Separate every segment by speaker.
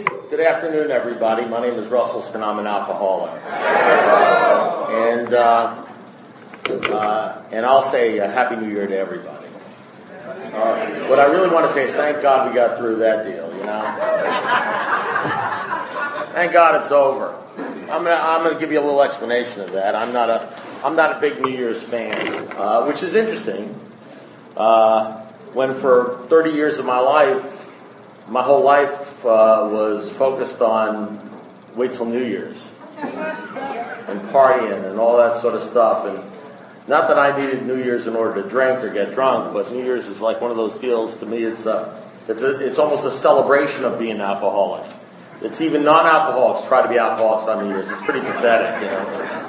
Speaker 1: Good afternoon, everybody. My name is Russell Spin. I'm an alcoholic. And, uh, uh, and I'll say uh, Happy New Year to everybody. Uh, what I really want to say is thank God we got through that deal, you know? thank God it's over. I'm gonna, I'm gonna give you a little explanation of that. I'm not a, I'm not a big New Year's fan, uh, which is interesting. Uh, when for 30 years of my life, my whole life uh, was focused on wait till New Year's and partying and all that sort of stuff. And not that I needed New Year's in order to drink or get drunk, but New Year's is like one of those deals. To me, it's a, it's a, it's almost a celebration of being alcoholic. It's even non-alcoholics try to be alcoholics on New Year's. It's pretty pathetic, you know.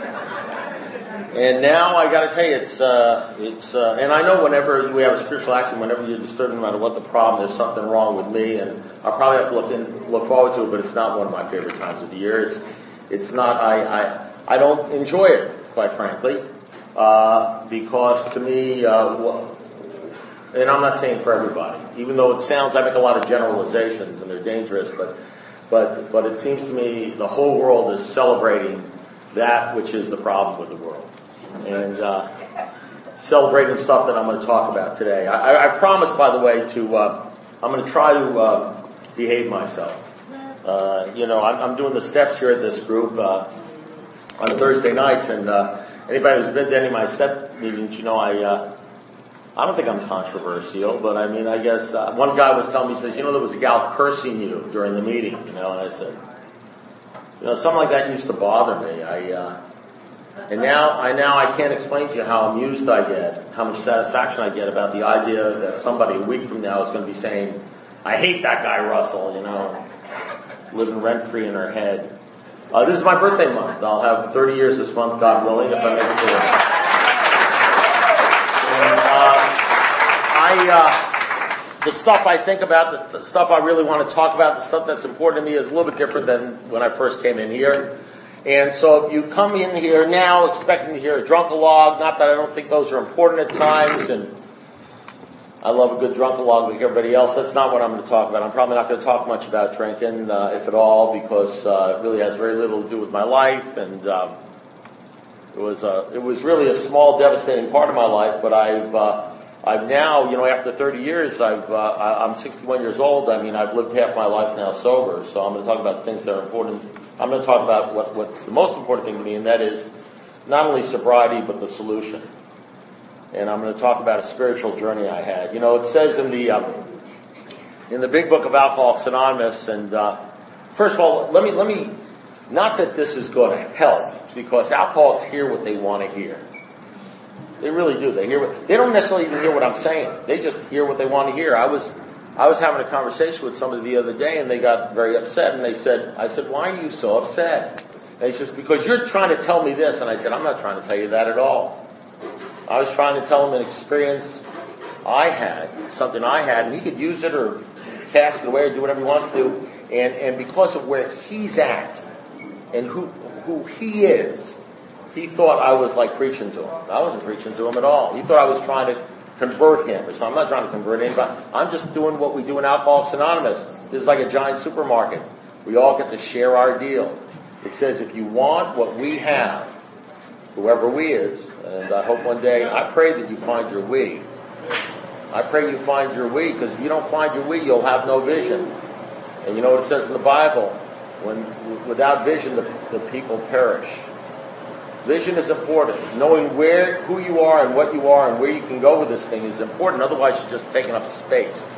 Speaker 1: And now I got to tell you, it's uh, it's uh, and I know whenever we have a spiritual action, whenever you're disturbed, no matter what the problem, there's something wrong with me, and I probably have to look in, look forward to it. But it's not one of my favorite times of the year. It's it's not. I I, I don't enjoy it, quite frankly, uh, because to me, uh, and I'm not saying for everybody, even though it sounds I make a lot of generalizations and they're dangerous, but but but it seems to me the whole world is celebrating that which is the problem with the world and uh, celebrating stuff that I'm going to talk about today. I, I promise, by the way, to uh, I'm going to try to uh, behave myself. Uh, you know, I'm, I'm, doing the steps here at this group uh, on Thursday nights, and uh, anybody who's been to any of my step meetings, you know, I. I don't think I'm controversial, but I mean, I guess one guy was telling me, he says, you know, there was a gal cursing you during the meeting, you know, and I said, you know, something like that used to bother me. I, and now I now I can't explain to you how amused I get, how much satisfaction I get about the idea that somebody a week from now is going to be saying, "I hate that guy Russell," you know, living rent free in her head. Uh, this is my birthday month. I'll have 30 years this month, God willing, if I make it to it. And, uh, I, uh, the stuff I think about, the, the stuff I really want to talk about, the stuff that's important to me is a little bit different than when I first came in here. And so if you come in here now expecting to hear a drunkalogue, not that I don't think those are important at times, and I love a good drunkalogue like everybody else, that's not what I'm going to talk about. I'm probably not going to talk much about drinking, uh, if at all, because uh, it really has very little to do with my life, and um, it was a, it was really a small, devastating part of my life. But I've uh, I've now, you know, after 30 years, I've uh, I'm 61 years old. I mean, I've lived half my life now sober, so I'm going to talk about things that are important I'm going to talk about what, what's the most important thing to me, and that is not only sobriety, but the solution. And I'm going to talk about a spiritual journey I had. You know, it says in the, um, in the big book of Alcoholics Anonymous, and uh, first of all, let me, let me, not that this is going to help, because alcoholics hear what they want to hear. They really do. They hear what, they don't necessarily even hear what I'm saying. They just hear what they want to hear. I was, I was having a conversation with somebody the other day and they got very upset and they said, I said, why are you so upset? And he says, because you're trying to tell me this. And I said, I'm not trying to tell you that at all. I was trying to tell him an experience I had, something I had, and he could use it or cast it away or do whatever he wants to do. And, and because of where he's at and who, who he is, he thought I was like preaching to him. I wasn't preaching to him at all. He thought I was trying to convert him. So I'm not trying to convert anybody. I'm just doing what we do in Alcoholics Anonymous. This is like a giant supermarket. We all get to share our deal. It says if you want what we have, whoever we is, and I hope one day, I pray that you find your we. I pray you find your we, because if you don't find your we, you'll have no vision. And you know what it says in the Bible? When without vision, the, the people perish. Vision is important. Knowing where, who you are and what you are and where you can go with this thing is important. Otherwise, you're just taking up space.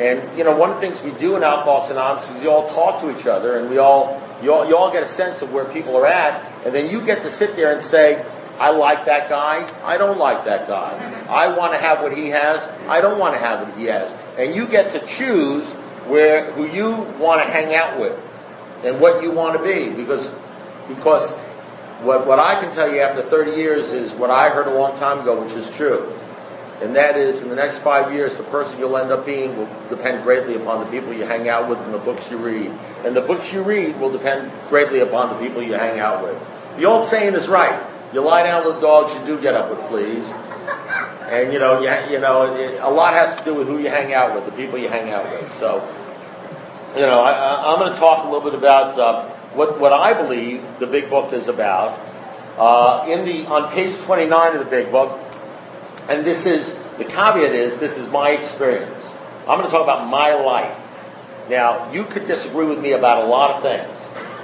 Speaker 1: And, you know, one of the things we do in Alcoholics Anonymous is we all talk to each other and we all you, all, you all get a sense of where people are at. And then you get to sit there and say, I like that guy. I don't like that guy. I want to have what he has. I don't want to have what he has. And you get to choose where, who you want to hang out with and what you want to be because, because what, what I can tell you after 30 years is what I heard a long time ago, which is true. And that is, in the next five years, the person you'll end up being will depend greatly upon the people you hang out with and the books you read. And the books you read will depend greatly upon the people you hang out with. The old saying is right. You lie down with dogs, you do get up with fleas. And you know, you, you know, it, a lot has to do with who you hang out with, the people you hang out with. So, you know, I, am going to talk a little bit about uh, what, what I believe the big book is about. Uh, in the on page 29 of the big book, and this is the caveat is this is my experience. I'm going to talk about my life. Now, you could disagree with me about a lot of things.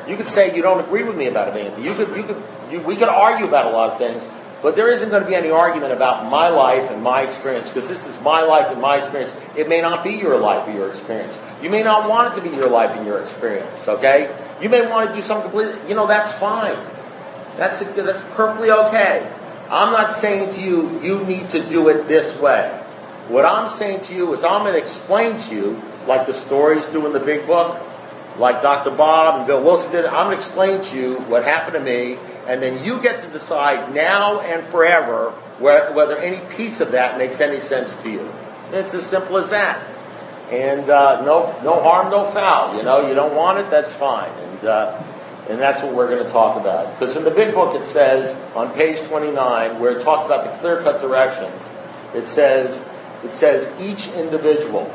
Speaker 1: You could say you don't agree with me about anything. You could, you could, you, we could argue about a lot of things, but there isn't going to be any argument about my life and my experience because this is my life and my experience. It may not be your life or your experience. You may not want it to be your life and your experience. Okay? You may want to do something completely. You know, that's fine. That's that's perfectly okay. I'm not saying to you you need to do it this way. What I'm saying to you is I'm going to explain to you, like the stories do in the big book, like Dr. Bob and Bill Wilson did. I'm going to explain to you what happened to me, and then you get to decide now and forever whether any piece of that makes any sense to you. It's as simple as that. And uh, no, no harm, no foul. You know, you don't want it, that's fine. And uh, and that's what we're going to talk about. Because in the big book it says on page 29, where it talks about the clear-cut directions, it says it says each individual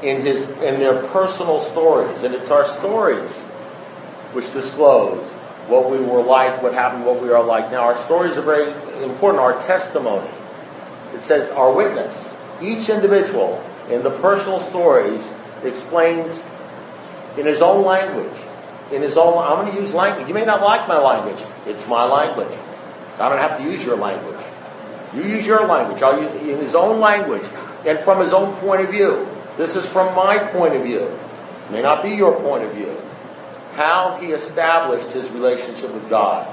Speaker 1: in his in their personal stories, and it's our stories which disclose what we were like, what happened, what we are like now. Our stories are very important. Our testimony. It says our witness. Each individual in the personal stories explains in his own language. In his own, I'm going to use language. You may not like my language. It's my language. I don't have to use your language. You use your language. I'll use in his own language and from his own point of view. This is from my point of view. It may not be your point of view. How he established his relationship with God.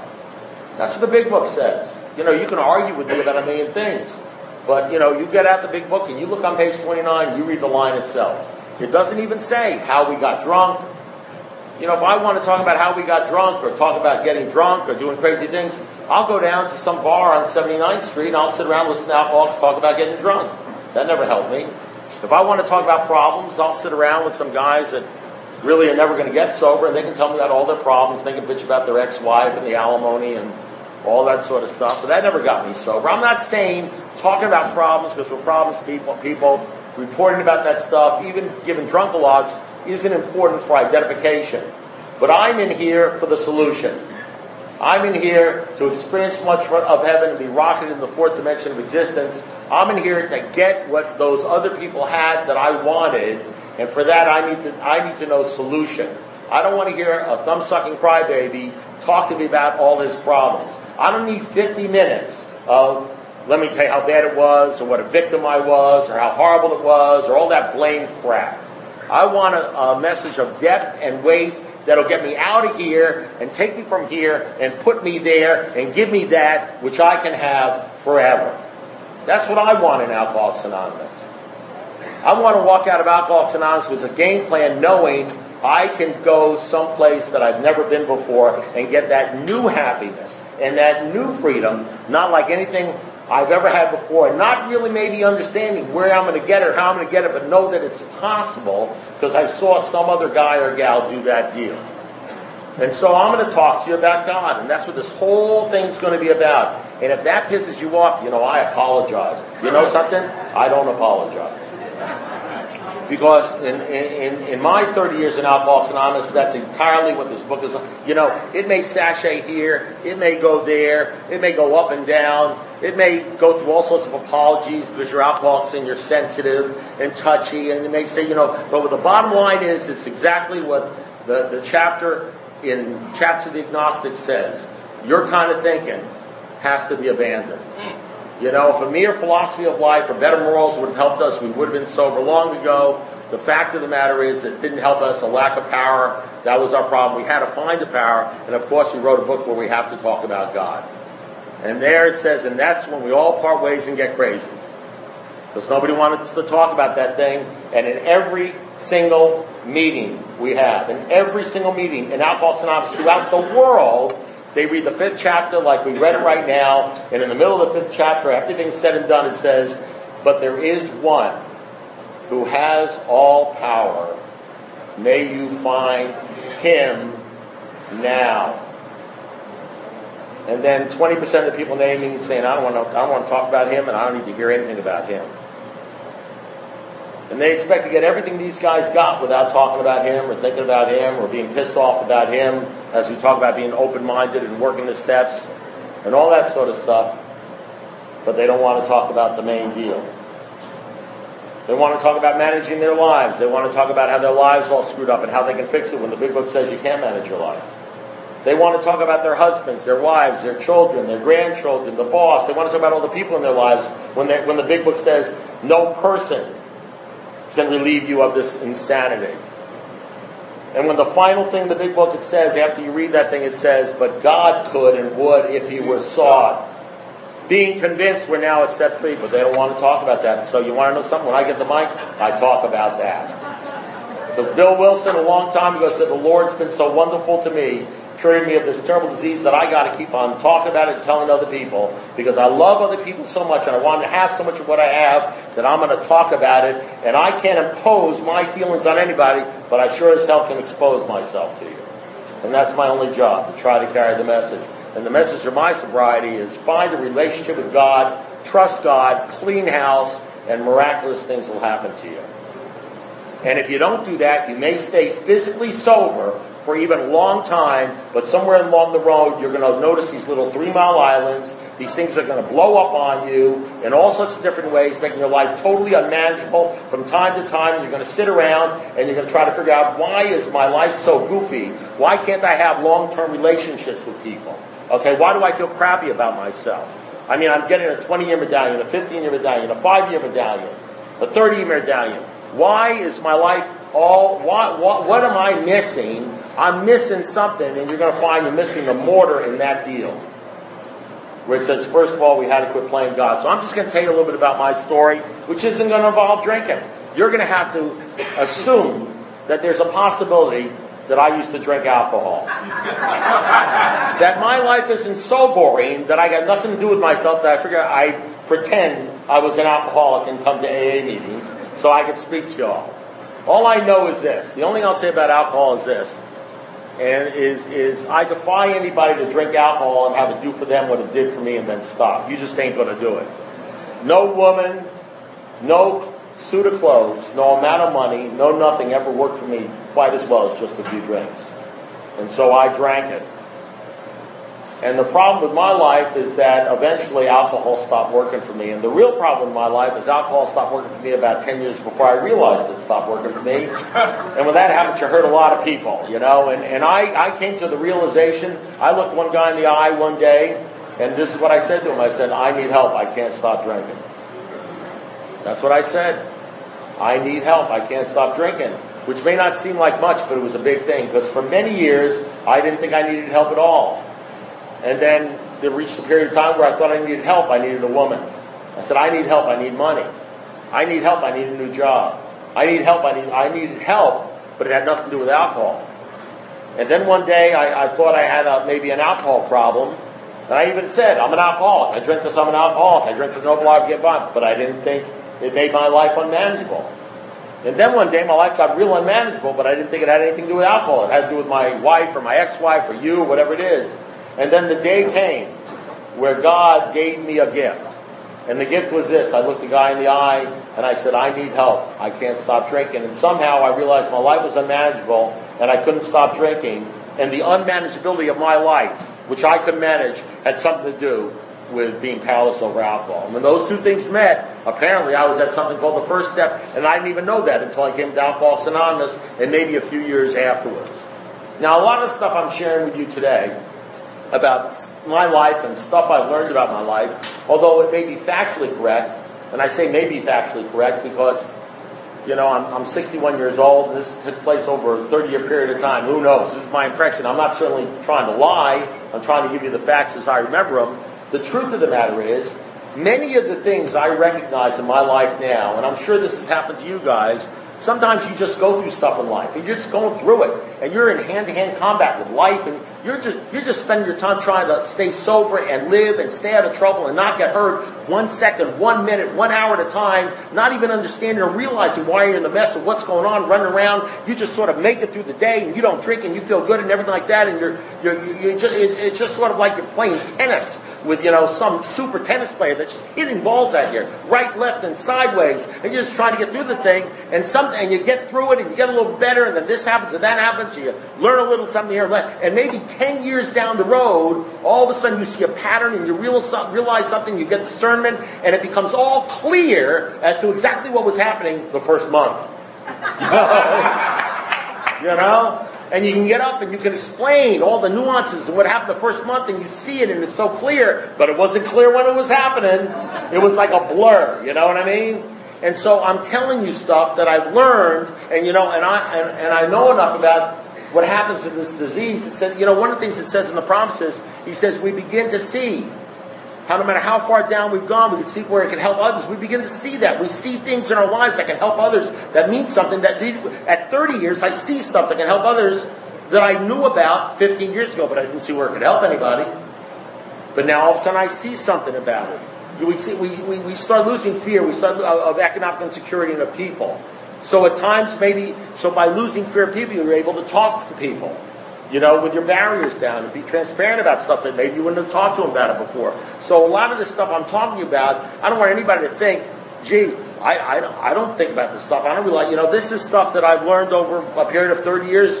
Speaker 1: That's what the big book says. You know, you can argue with me about a million things. But, you know, you get out the big book and you look on page 29, you read the line itself. It doesn't even say how we got drunk. You know, if I want to talk about how we got drunk or talk about getting drunk or doing crazy things, I'll go down to some bar on 79th Street and I'll sit around with alcoholics talk about getting drunk. That never helped me. If I want to talk about problems, I'll sit around with some guys that really are never going to get sober and they can tell me about all their problems. They can bitch about their ex-wife and the alimony and all that sort of stuff. But that never got me sober. I'm not saying talking about problems because we're problems people, people reporting about that stuff, even giving drunkalogs isn't important for identification. But I'm in here for the solution. I'm in here to experience much of heaven and be rocketed in the fourth dimension of existence. I'm in here to get what those other people had that I wanted, and for that I need to I need to know solution. I don't want to hear a thumb sucking crybaby talk to me about all his problems. I don't need 50 minutes of let me tell you how bad it was, or what a victim I was, or how horrible it was, or all that blame crap. I want a, a message of depth and weight that'll get me out of here and take me from here and put me there and give me that which I can have forever. That's what I want in Alcoholics Anonymous. I want to walk out of Alcoholics Anonymous with a game plan knowing I can go someplace that I've never been before and get that new happiness and that new freedom, not like anything I've ever had before, and not really maybe understanding where I'm going to get it, how I'm going to get it, but know that it's possible because I saw some other guy or gal do that deal. And so I'm going to talk to you about God, and that's what this whole thing's going to be about. And if that pisses you off, you know, I apologize. You know something? I don't apologize. Because in, in, in my 30 years in Alcoholics Anonymous, that's entirely what this book is. You know, it may sashay here, it may go there, it may go up and down, it may go through all sorts of apologies because you're alcoholics and you're sensitive and touchy, and it may say, you know, but the bottom line is it's exactly what the, the chapter in Chapter the Agnostic says. Your kind of thinking has to be abandoned. You know, if a mere philosophy of life or better morals would have helped us, we would have been sober long ago. The fact of the matter is, it didn't help us. A lack of power, that was our problem. We had to find the power, and of course, we wrote a book where we have to talk about God. And there it says, and that's when we all part ways and get crazy. Because nobody wanted us to talk about that thing. And in every single meeting we have, in every single meeting in Alcoholics Anonymous throughout the world, they read the fifth chapter like we read it right now. And in the middle of the fifth chapter, everything's said and done, it says, But there is one who has all power. May you find him now. And then 20% of the people naming saying, I don't, want to, I don't want to talk about him and I don't need to hear anything about him. And they expect to get everything these guys got without talking about him or thinking about him or being pissed off about him as we talk about being open minded and working the steps and all that sort of stuff. But they don't want to talk about the main deal. They want to talk about managing their lives. They want to talk about how their lives all screwed up and how they can fix it when the big book says you can't manage your life. They want to talk about their husbands, their wives, their children, their grandchildren, the boss. They want to talk about all the people in their lives when, they, when the big book says no person can relieve you of this insanity. And when the final thing the big book it says, after you read that thing, it says, but God could and would if he were sought. Being convinced we're now at step three, but they don't want to talk about that. So you want to know something? When I get the mic, I talk about that. Because Bill Wilson, a long time ago, said, The Lord's been so wonderful to me curing me of this terrible disease that I got to keep on talking about it and telling other people because I love other people so much and I want to have so much of what I have that I'm going to talk about it. And I can't impose my feelings on anybody, but I sure as hell can expose myself to you. And that's my only job to try to carry the message. And the message of my sobriety is find a relationship with God, trust God, clean house, and miraculous things will happen to you. And if you don't do that, you may stay physically sober, for even a long time, but somewhere along the road, you're going to notice these little three mile islands. These things are going to blow up on you in all sorts of different ways, making your life totally unmanageable from time to time. You're going to sit around and you're going to try to figure out why is my life so goofy? Why can't I have long term relationships with people? Okay, why do I feel crappy about myself? I mean, I'm getting a 20 year medallion, a 15 year medallion, a 5 year medallion, a 30 year medallion. Why is my life all, what, what, what am I missing? I'm missing something, and you're going to find you're missing the mortar in that deal. Where it says, first of all, we had to quit playing God. So I'm just going to tell you a little bit about my story, which isn't going to involve drinking. You're going to have to assume that there's a possibility that I used to drink alcohol. that my life isn't so boring that I got nothing to do with myself that I figure I pretend I was an alcoholic and come to AA meetings so I could speak to y'all. All I know is this. The only thing I'll say about alcohol is this. And is, is I defy anybody to drink alcohol and have it do for them what it did for me and then stop. You just ain't going to do it. No woman, no suit of clothes, no amount of money, no nothing ever worked for me quite as well as just a few drinks. And so I drank it. And the problem with my life is that eventually alcohol stopped working for me. And the real problem in my life is alcohol stopped working for me about 10 years before I realized it stopped working for me. And when that happens, you hurt a lot of people, you know. And, and I, I came to the realization, I looked one guy in the eye one day, and this is what I said to him. I said, I need help. I can't stop drinking. That's what I said. I need help. I can't stop drinking. Which may not seem like much, but it was a big thing. Because for many years, I didn't think I needed help at all. And then there reached a period of time where I thought I needed help. I needed a woman. I said, I need help. I need money. I need help. I need a new job. I need help. I need, I needed help, but it had nothing to do with alcohol. And then one day I, I thought I had a, maybe an alcohol problem. And I even said, I'm an alcoholic. I drink because I'm an alcoholic. I drink for no to get by. But I didn't think it made my life unmanageable. And then one day my life got real unmanageable, but I didn't think it had anything to do with alcohol. It had to do with my wife or my ex-wife or you, whatever it is. And then the day came where God gave me a gift. And the gift was this I looked the guy in the eye and I said, I need help. I can't stop drinking. And somehow I realized my life was unmanageable and I couldn't stop drinking. And the unmanageability of my life, which I could manage, had something to do with being powerless over alcohol. And when those two things met, apparently I was at something called the first step, and I didn't even know that until I came to Alcoholics Anonymous and maybe a few years afterwards. Now, a lot of stuff I'm sharing with you today about my life and stuff I've learned about my life, although it may be factually correct, and I say may be factually correct because, you know, I'm, I'm 61 years old, and this took place over a 30 year period of time. Who knows? This is my impression. I'm not certainly trying to lie. I'm trying to give you the facts as I remember them. The truth of the matter is, many of the things I recognize in my life now, and I'm sure this has happened to you guys, Sometimes you just go through stuff in life and you're just going through it and you're in hand to hand combat with life and You're just you're just spending your time trying to stay sober and live and stay out of trouble and not get hurt one second, one minute, one hour at a time, not even understanding or realizing why you're in the mess of what's going on, running around. You just sort of make it through the day and you don't drink and you feel good and everything like that. And you're, you're, you're just, it's just sort of like you're playing tennis with, you know, some super tennis player that's just hitting balls at you, right, left, and sideways. And you're just trying to get through the thing and some, and you get through it and you get a little better and then this happens and that happens. and you learn a little something here and maybe 10 years down the road, all of a sudden you see a pattern and you realize something, you get discernment, and it becomes all clear as to exactly what was happening the first month. you know? And you can get up and you can explain all the nuances of what happened the first month, and you see it, and it's so clear, but it wasn't clear when it was happening. It was like a blur, you know what I mean? And so I'm telling you stuff that I've learned, and you know, and I and, and I know enough about what happens in this disease. It said, you know, one of the things it says in the promises, he says, we begin to see how no matter how far down we've gone, we can see where it can help others. We begin to see that. We see things in our lives that can help others that mean something. That at 30 years, I see stuff that can help others that I knew about 15 years ago, but I didn't see where it could help anybody. But now all of a sudden, I see something about it. We, see, we, we, we start losing fear. We start uh, of economic insecurity in the people. So at times, maybe, so by losing fear of people, you're able to talk to people, you know, with your barriers down and be transparent about stuff that maybe you wouldn't have talked to them about it before. So a lot of this stuff I'm talking about, I don't want anybody to think, gee, I, I, I don't think about this stuff. I don't realize, you know, this is stuff that I've learned over a period of 30 years,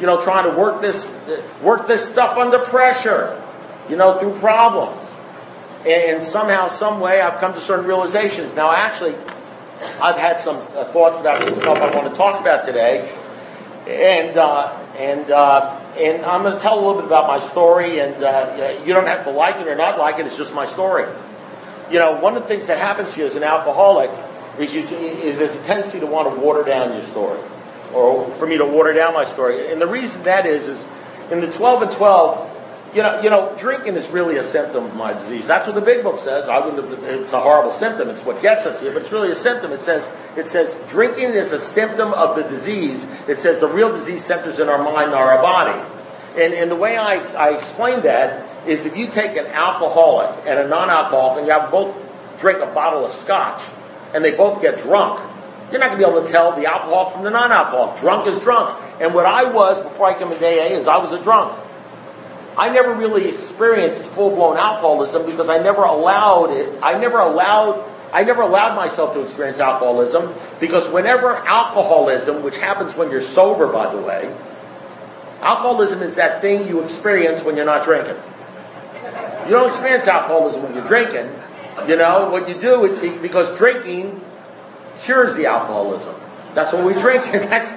Speaker 1: you know, trying to work this, work this stuff under pressure, you know, through problems. And, and somehow, some way, I've come to certain realizations. Now, actually, I've had some uh, thoughts about some stuff I want to talk about today, and uh, and uh, and I'm going to tell a little bit about my story. And uh, you don't have to like it or not like it; it's just my story. You know, one of the things that happens here as an alcoholic is you, is there's a tendency to want to water down your story, or for me to water down my story. And the reason that is is in the 12 and 12 you know, you know, drinking is really a symptom of my disease. That's what the big book says. I wouldn't have, it's a horrible symptom. It's what gets us here, but it's really a symptom. It says, it says drinking is a symptom of the disease. It says the real disease centers in our mind not our body. And, and the way I, I explain that is if you take an alcoholic and a non-alcoholic and you have both drink a bottle of scotch and they both get drunk, you're not going to be able to tell the alcohol from the non-alcoholic. Drunk is drunk. And what I was before I came to AA is I was a drunk. I never really experienced full blown alcoholism because I never allowed it. I never allowed. I never allowed myself to experience alcoholism because whenever alcoholism, which happens when you're sober, by the way, alcoholism is that thing you experience when you're not drinking. You don't experience alcoholism when you're drinking. You know, what you do is because drinking cures the alcoholism. That's what we drink. That's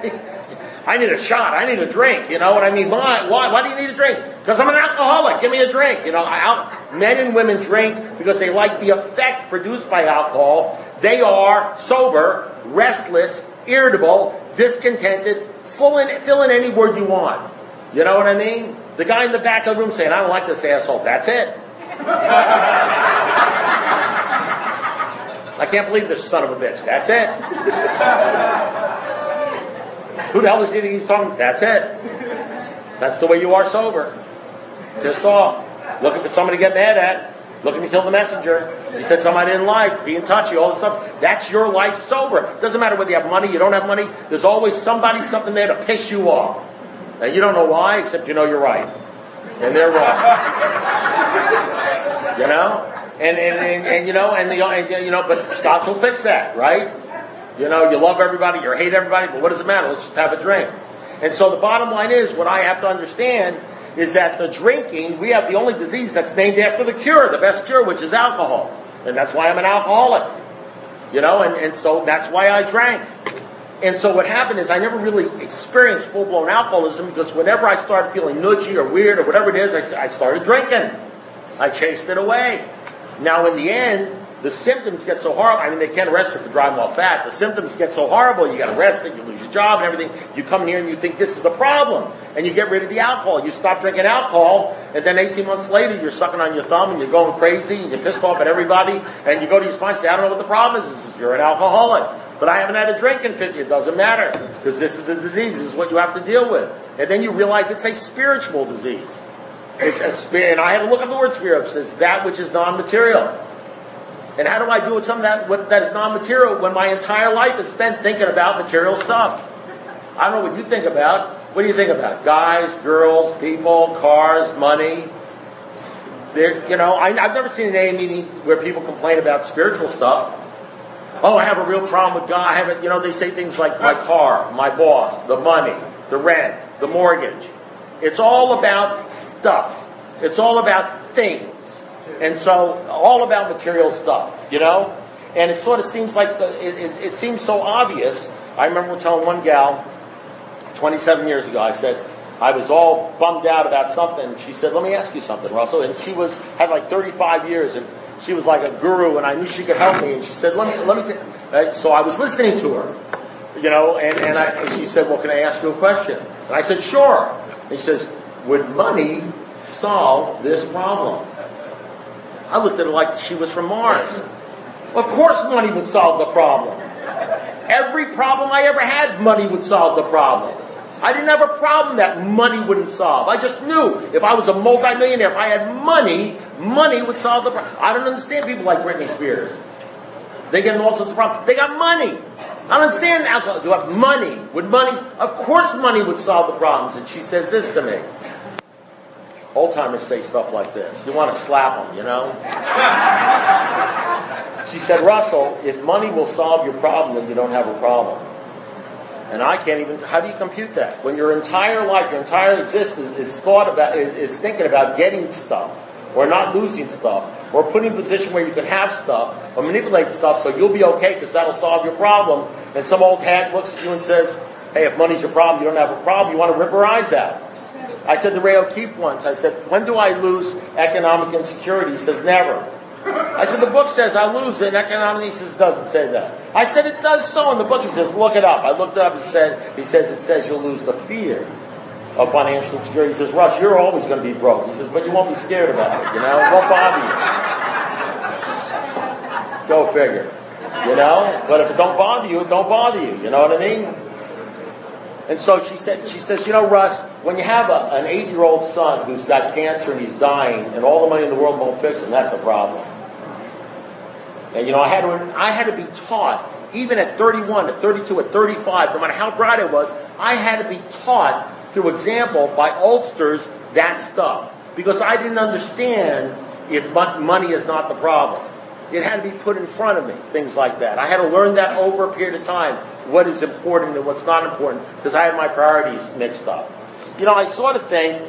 Speaker 1: I need a shot. I need a drink. You know what I mean? Why? Why? Why do you need a drink? Because I'm an alcoholic. Give me a drink. You know, men and women drink because they like the effect produced by alcohol. They are sober, restless, irritable, discontented. In, fill in any word you want. You know what I mean? The guy in the back of the room saying, "I don't like this asshole." That's it. I can't believe this son of a bitch. That's it. Who the hell is he think he's talking? That's it. That's the way you are sober. Pissed off. Looking for somebody to get mad at. Looking to kill the messenger. He said somebody didn't like. Being touchy, all this stuff. That's your life sober. Doesn't matter whether you have money, you don't have money. There's always somebody, something there to piss you off. And you don't know why, except you know you're right. And they're wrong. you know? And, and, and, and, you know, and the, and, you know, but Scotch will fix that, right? You know, you love everybody, you hate everybody, but what does it matter? Let's just have a drink. And so the bottom line is, what I have to understand is that the drinking, we have the only disease that's named after the cure, the best cure, which is alcohol. And that's why I'm an alcoholic. You know, and, and so that's why I drank. And so what happened is I never really experienced full blown alcoholism because whenever I started feeling nudgy or weird or whatever it is, I, I started drinking. I chased it away. Now, in the end, the symptoms get so horrible. I mean, they can't arrest you for driving while fat. The symptoms get so horrible, you get arrested, you lose your job and everything. You come here and you think this is the problem. And you get rid of the alcohol. You stop drinking alcohol, and then 18 months later, you're sucking on your thumb and you're going crazy and you're pissed off at everybody. And you go to your spine and say, I don't know what the problem is. You're an alcoholic. But I haven't had a drink in 50. It doesn't matter. Because this is the disease. This is what you have to deal with. And then you realize it's a spiritual disease. It's a spirit, and I had to look up the word spirit. It says that which is non-material. And how do I do with something that, what, that is non-material when my entire life is spent thinking about material stuff? I don't know what you think about. What do you think about? Guys, girls, people, cars, money. There, you know, I, I've never seen an AA meeting where people complain about spiritual stuff. Oh, I have a real problem with God. I have it. You know, they say things like my car, my boss, the money, the rent, the mortgage. It's all about stuff. It's all about things. And so, all about material stuff, you know? And it sort of seems like, the, it, it, it seems so obvious. I remember telling one gal 27 years ago, I said, I was all bummed out about something. She said, "Let me ask you something, Russell." And she was had like 35 years, and she was like a guru, and I knew she could help me. And she said, "Let me, let me." T-. Uh, so I was listening to her, you know, and and, I, and she said, "Well, can I ask you a question?" And I said, "Sure." She says, "Would money solve this problem?" I looked at her like she was from Mars. Of course, money would solve the problem. Every problem I ever had, money would solve the problem. I didn't have a problem that money wouldn't solve. I just knew if I was a multimillionaire, if I had money, money would solve the problem. I don't understand people like Britney Spears. They get all sorts of problems. They got money. I don't understand alcohol. Do you have money? Would money? Of course, money would solve the problems. And she says this to me. Old timers say stuff like this. You want to slap them, you know? she said, Russell, if money will solve your problem, then you don't have a problem. And I can't even, how do you compute that? When your entire life, your entire existence is thought about, is, is thinking about getting stuff, or not losing stuff, or putting in a position where you can have stuff, or manipulate stuff so you'll be okay because that'll solve your problem. And some old hag looks at you and says, hey, if money's your problem, you don't have a problem, you want to rip her eyes out. I said to Ray O'Keefe once, I said, when do I lose economic insecurity? He says, never. I said, the book says I lose it, and economic, he says, doesn't say that. I said, it does so in the book. He says, look it up. I looked it up and said, he says, it says you'll lose the fear of financial insecurity. He says, Russ, you're always going to be broke. He says, but you won't be scared about it, you know? It won't bother you. Go figure. You know? But if it don't bother you, it don't bother you. You know what I mean? And so she said, she says, you know, Russ, when you have a, an eight-year-old son who's got cancer and he's dying, and all the money in the world won't fix him, that's a problem. And you know, I had to, I had to be taught, even at 31, at 32, at 35, no matter how bright I was, I had to be taught through example by oldsters that stuff because I didn't understand if money is not the problem. It had to be put in front of me, things like that. I had to learn that over a period of time, what is important and what's not important, because I had my priorities mixed up. You know, I sort of think,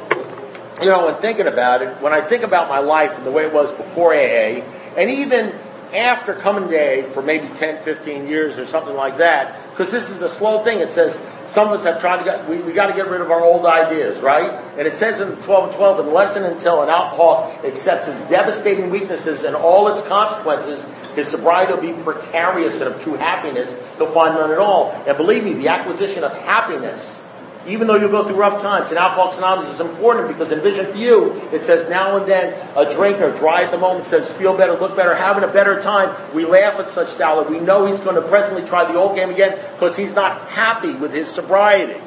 Speaker 1: you know, when thinking about it, when I think about my life and the way it was before AA, and even after coming to AA for maybe 10, 15 years or something like that, because this is a slow thing. It says some of us have tried to get, we, we got to get rid of our old ideas, right? And it says in 12 and 12, unless and until an alcoholic accepts his devastating weaknesses and all its consequences, his sobriety will be precarious and of true happiness, he'll find none at all. And believe me, the acquisition of happiness even though you go through rough times, and Alcoholics Anonymous is important because in Vision for You, it says now and then a drinker, dry at the moment, says feel better, look better, having a better time. We laugh at such salad. We know he's going to presently try the old game again because he's not happy with his sobriety.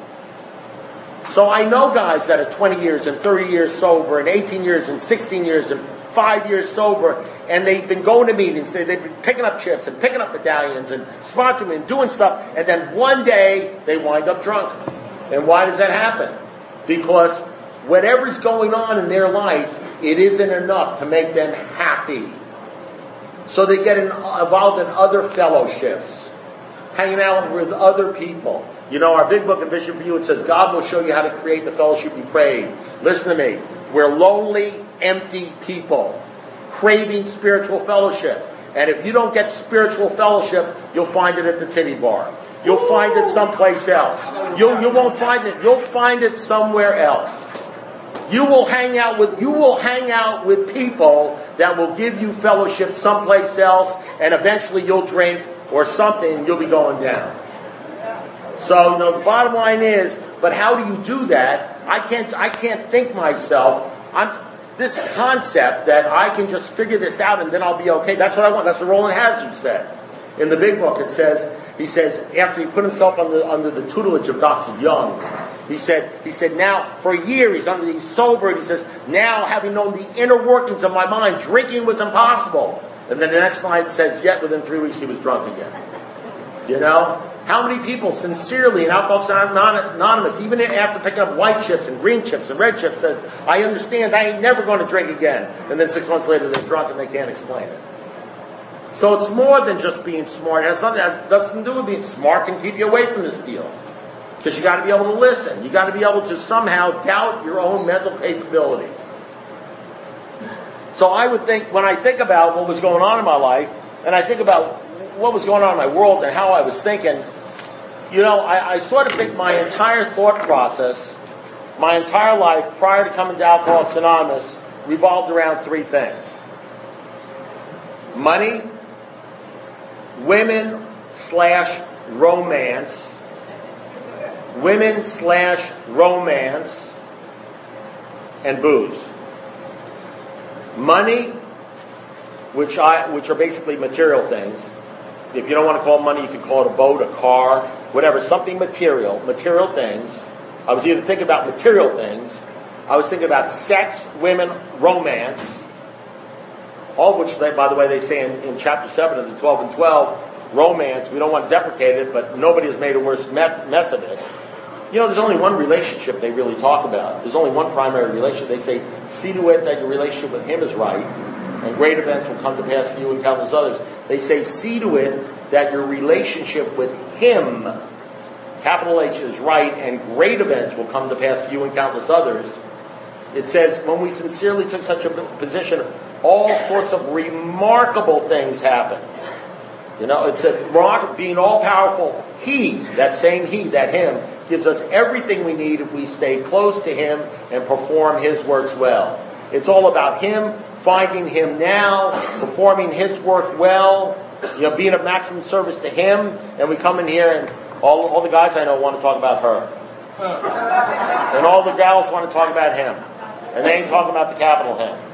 Speaker 1: So I know guys that are 20 years and 30 years sober and 18 years and 16 years and five years sober, and they've been going to meetings, they, have been picking up chips and picking up medallions and sponsoring and doing stuff, and then one day they wind up drunk. And why does that happen? Because whatever's going on in their life, it isn't enough to make them happy. So they get involved in other fellowships, hanging out with other people. You know, our big book in Vision for You, it says, God will show you how to create the fellowship you crave. Listen to me. We're lonely, empty people, craving spiritual fellowship. And if you don't get spiritual fellowship, you'll find it at the titty bar. You'll find it someplace else. You, you won't find it. You'll find it somewhere else. You will hang out with you will hang out with people that will give you fellowship someplace else, and eventually you'll drink or something, and you'll be going down. So you know, the bottom line is, but how do you do that? I can't I can't think myself. I'm this concept that I can just figure this out and then I'll be okay. That's what I want. That's what Rowland Hazard said. In the big book, it says he says, after he put himself under, under the tutelage of Dr. Jung, He said, he said, now for a year he's under he's sober, and he says, now having known the inner workings of my mind, drinking was impossible. And then the next line says, yet within three weeks he was drunk again. You know? How many people sincerely in Alcoholics Anonymous, even after picking up white chips and green chips and red chips, says, I understand I ain't never going to drink again. And then six months later they're drunk and they can't explain it. So it's more than just being smart. It has nothing, it doesn't do with being smart can keep you away from this deal. Because you got to be able to listen. You got to be able to somehow doubt your own mental capabilities. So I would think, when I think about what was going on in my life, and I think about what was going on in my world and how I was thinking, you know, I, I sort of think my entire thought process, my entire life prior to coming to Alcoholics Anonymous, revolved around three things money, women slash romance, women slash romance, and booze. Money, which I which are basically material things. If you don't want to call money, you can call it a boat, a car, whatever, something material, material things. I was either thinking about material things, I was thinking about sex, women, romance, all of which, by the way, they say in, in chapter 7 of the 12 and 12, romance, we don't want to deprecate it, but nobody has made a worse mess of it. You know, there's only one relationship they really talk about. There's only one primary relationship. They say, see to it that your relationship with him is right, and great events will come to pass for you and countless others. They say, see to it that your relationship with him, capital H, is right, and great events will come to pass for you and countless others. It says, when we sincerely took such a position, all sorts of remarkable things happen. You know, it said, being all powerful, He, that same He, that Him, gives us everything we need if we stay close to Him and perform His works well. It's all about Him, finding Him now, performing His work well, you know, being of maximum service to Him. And we come in here, and all, all the guys I know want to talk about her. And all the gals want to talk about Him. And they ain't talking about the capital Him.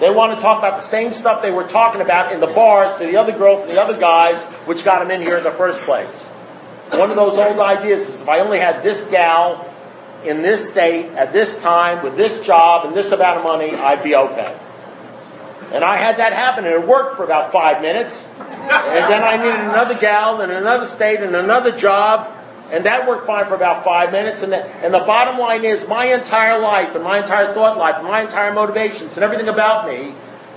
Speaker 1: They want to talk about the same stuff they were talking about in the bars to the other girls and the other guys, which got them in here in the first place. One of those old ideas is if I only had this gal in this state at this time with this job and this amount of money, I'd be okay. And I had that happen, and it worked for about five minutes. And then I needed another gal in another state and another job, and that worked fine for about five minutes. And the, and the bottom line is my entire life and my entire thought life and my entire motivations and everything about me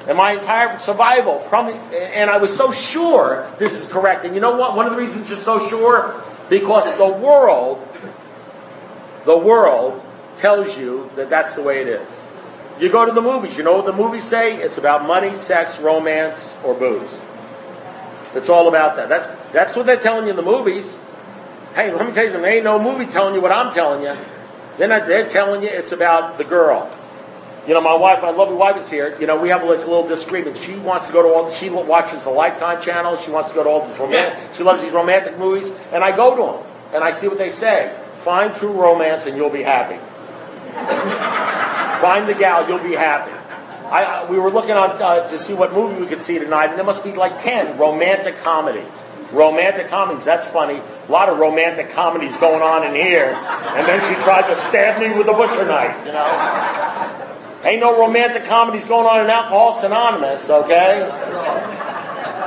Speaker 1: and my entire survival. And I was so sure this is correct. And you know what? One of the reasons you're so sure? Because the world, the world tells you that that's the way it is. You go to the movies, you know what the movies say? It's about money, sex, romance, or booze. It's all about that. That's, that's what they're telling you in the movies. Hey, let me tell you something. There ain't no movie telling you what I'm telling you. They're, not, they're telling you it's about the girl. You know, my wife, my lovely wife is here. You know, we have a little, little disagreement. She wants to go to all. She watches the Lifetime channel. She wants to go to all these romantic. Yeah. She loves these romantic movies, and I go to them and I see what they say. Find true romance, and you'll be happy. Find the gal, you'll be happy. I, we were looking on uh, to see what movie we could see tonight, and there must be like ten romantic comedies. Romantic comedies, that's funny. A lot of romantic comedies going on in here. And then she tried to stab me with a butcher knife, you know. Ain't no romantic comedies going on in Alcoholics Anonymous, okay?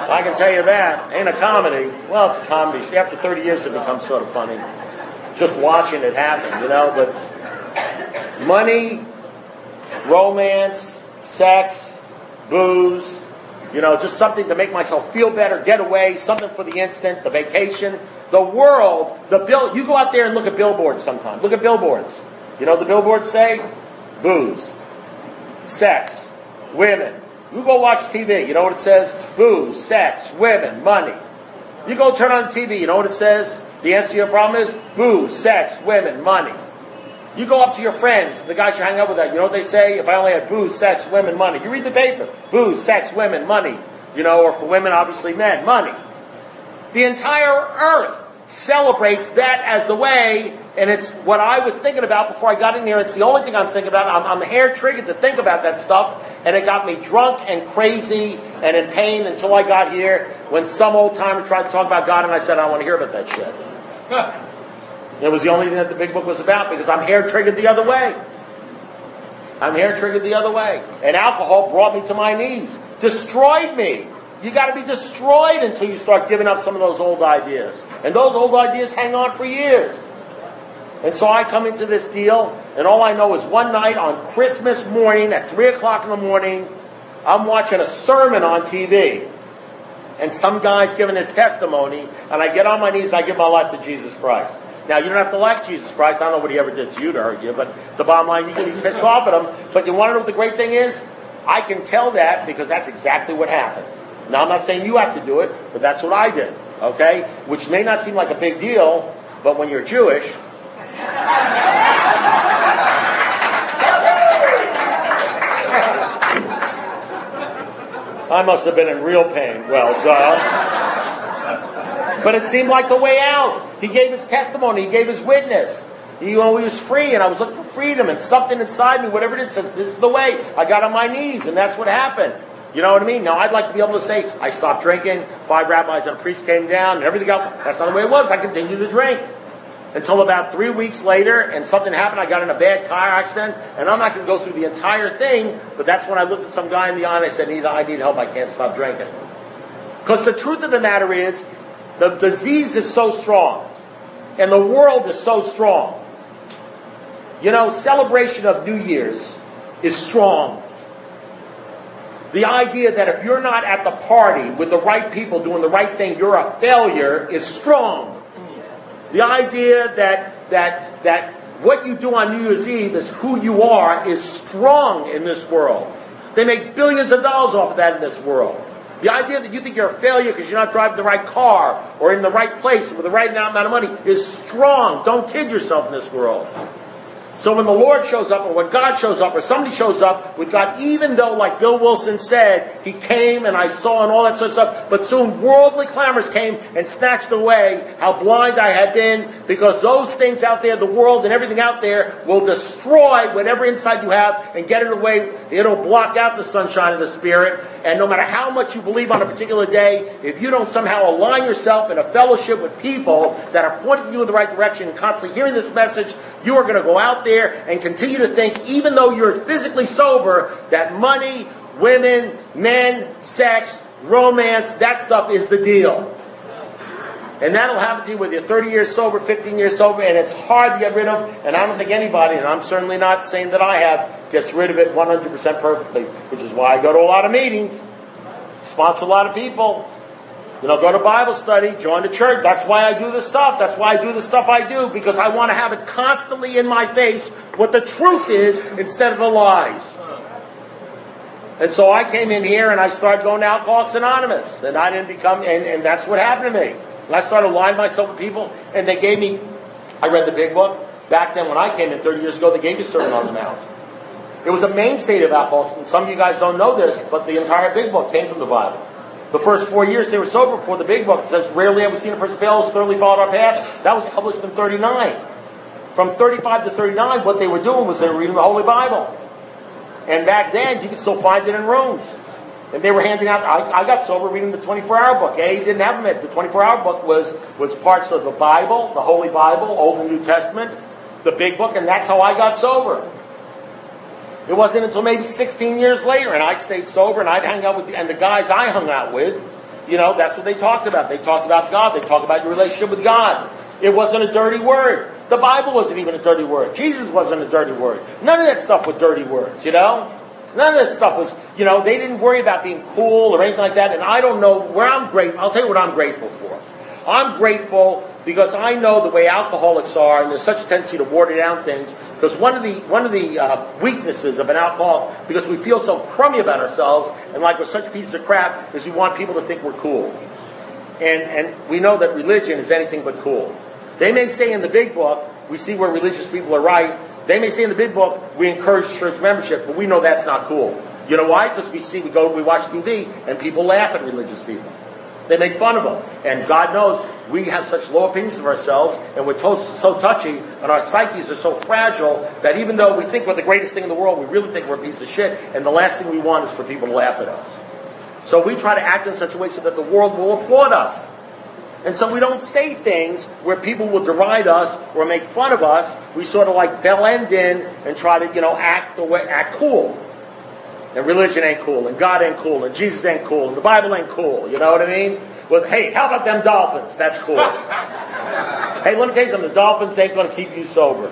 Speaker 1: I can tell you that. Ain't a comedy. Well, it's a comedy. After 30 years, it becomes sort of funny. Just watching it happen, you know? But money, romance, sex, booze, you know, just something to make myself feel better, get away, something for the instant, the vacation. The world, the bill, you go out there and look at billboards sometimes. Look at billboards. You know the billboards say? Booze sex, women. You go watch TV, you know what it says? Booze, sex, women, money. You go turn on TV, you know what it says? The answer to your problem is booze, sex, women, money. You go up to your friends, the guys you hang out with, that you know what they say? If I only had booze, sex, women, money. You read the paper. Booze, sex, women, money. You know, or for women, obviously men, money. The entire earth celebrates that as the way, and it's what I was thinking about before I got in here. It's the only thing I'm thinking about. I'm, I'm hair triggered to think about that stuff, and it got me drunk and crazy and in pain until I got here when some old timer tried to talk about God, and I said, I don't want to hear about that shit. It was the only thing that the big book was about because I'm hair triggered the other way. I'm hair triggered the other way. And alcohol brought me to my knees, destroyed me. You got to be destroyed until you start giving up some of those old ideas. And those old ideas hang on for years. And so I come into this deal, and all I know is one night on Christmas morning at 3 o'clock in the morning, I'm watching a sermon on TV. And some guy's giving his testimony, and I get on my knees and I give my life to Jesus Christ. Now, you don't have to like Jesus Christ. I don't know what he ever did to you to hurt you, but the bottom line, you can be pissed off at him. But you want to know what the great thing is? I can tell that because that's exactly what happened. Now, I'm not saying you have to do it, but that's what I did, okay? Which may not seem like a big deal, but when you're Jewish, I must have been in real pain. Well, duh. But it seemed like the way out. He gave his testimony, he gave his witness. He, was free, and I was looking for freedom, and something inside me, whatever it is, says, This is the way. I got on my knees, and that's what happened. You know what I mean? Now, I'd like to be able to say, I stopped drinking, five rabbis and a priest came down, and everything else. That's not the way it was. I continued to drink. Until about three weeks later, and something happened. I got in a bad car accident, and I'm not going to go through the entire thing, but that's when I looked at some guy in the eye and I said, I need help. I can't stop drinking. Because the truth of the matter is, the disease is so strong, and the world is so strong. You know, celebration of New Year's is strong. The idea that if you're not at the party with the right people doing the right thing, you're a failure is strong. The idea that, that, that what you do on New Year's Eve is who you are is strong in this world. They make billions of dollars off of that in this world. The idea that you think you're a failure because you're not driving the right car or in the right place with the right amount of money is strong. Don't kid yourself in this world. So when the Lord shows up, or when God shows up, or somebody shows up with God, even though, like Bill Wilson said, he came and I saw and all that sort of stuff, but soon worldly clamors came and snatched away how blind I had been, because those things out there, the world and everything out there, will destroy whatever insight you have and get it away. It'll block out the sunshine of the Spirit. And no matter how much you believe on a particular day, if you don't somehow align yourself in a fellowship with people that are pointing you in the right direction and constantly hearing this message, you are going to go out there and continue to think, even though you're physically sober, that money, women, men, sex, romance, that stuff is the deal. And that'll happen to you whether you're 30 years sober, 15 years sober, and it's hard to get rid of. And I don't think anybody, and I'm certainly not saying that I have, gets rid of it 100% perfectly, which is why I go to a lot of meetings, sponsor a lot of people, you know, go to Bible study, join the church. That's why I do this stuff. That's why I do the stuff I do, because I want to have it constantly in my face what the truth is instead of the lies. And so I came in here and I started going to Alcoholics Anonymous. And I didn't become, and, and that's what happened to me. And I started aligning myself with people, and they gave me, I read the big book. Back then, when I came in 30 years ago, they gave you Sermon on the Mount. It was a mainstay of alcoholics, and some of you guys don't know this, but the entire big book came from the Bible. The first four years they were sober before the big book says, rarely have we seen a person fail who's thoroughly followed our path. That was published in 39. From 35 to 39, what they were doing was they were reading the Holy Bible. And back then, you could still find it in rooms. And they were handing out, I, I got sober reading the 24 hour book. A didn't have them. The 24 hour book was, was parts of the Bible, the Holy Bible, Old and New Testament, the big book, and that's how I got sober. It wasn't until maybe 16 years later, and I'd stayed sober, and I'd hang out with, the, and the guys I hung out with, you know, that's what they talked about. They talked about God. They talked about your relationship with God. It wasn't a dirty word. The Bible wasn't even a dirty word. Jesus wasn't a dirty word. None of that stuff were dirty words, you know? None of this stuff was, you know, they didn't worry about being cool or anything like that. And I don't know where I'm grateful. I'll tell you what I'm grateful for. I'm grateful because I know the way alcoholics are, and there's such a tendency to water down things. Because one of the one of the uh, weaknesses of an alcoholic, because we feel so crummy about ourselves, and like we're such pieces of crap, is we want people to think we're cool. And and we know that religion is anything but cool. They may say in the big book, we see where religious people are right. They may say in the big book, we encourage church membership, but we know that's not cool. You know why? Because we see, we go, we watch TV, and people laugh at religious people. They make fun of them. And God knows we have such low opinions of ourselves and we're to- so touchy and our psyches are so fragile that even though we think we're the greatest thing in the world, we really think we're a piece of shit. And the last thing we want is for people to laugh at us. So we try to act in such a way so that the world will applaud us. And so we don't say things where people will deride us or make fun of us. We sort of like blend in and try to, you know, act the way, act cool. And religion ain't cool, and God ain't cool, and Jesus ain't cool, and the Bible ain't cool. You know what I mean? Well, hey, how about them dolphins? That's cool. hey, let me tell you something. The dolphins ain't going to keep you sober.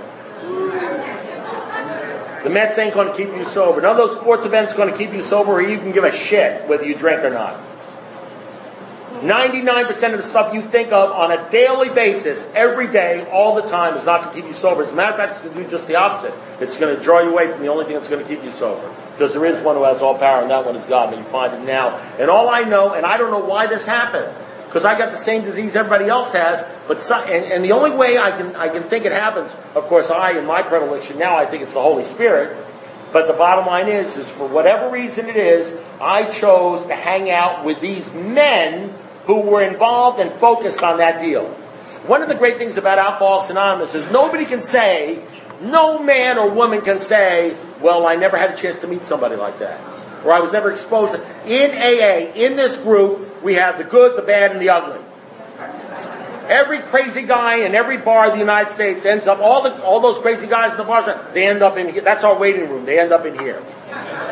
Speaker 1: The Mets ain't going to keep you sober. None of those sports events going to keep you sober, or you can give a shit whether you drink or not. 99% of the stuff you think of on a daily basis, every day, all the time, is not going to keep you sober. As a matter of fact, it's going to do just the opposite. It's going to draw you away from the only thing that's going to keep you sober. Because there is one who has all power, and that one is God, and you find it now. And all I know, and I don't know why this happened, because I got the same disease everybody else has, but some, and, and the only way I can, I can think it happens, of course, I, in my predilection now, I think it's the Holy Spirit, but the bottom line is, is for whatever reason it is, I chose to hang out with these men who were involved and focused on that deal. One of the great things about Alcoholics Anonymous is nobody can say, no man or woman can say, well, I never had a chance to meet somebody like that. Or I was never exposed. In AA, in this group, we have the good, the bad, and the ugly. Every crazy guy in every bar in the United States ends up, all, the, all those crazy guys in the bars, they end up in here. That's our waiting room. They end up in here.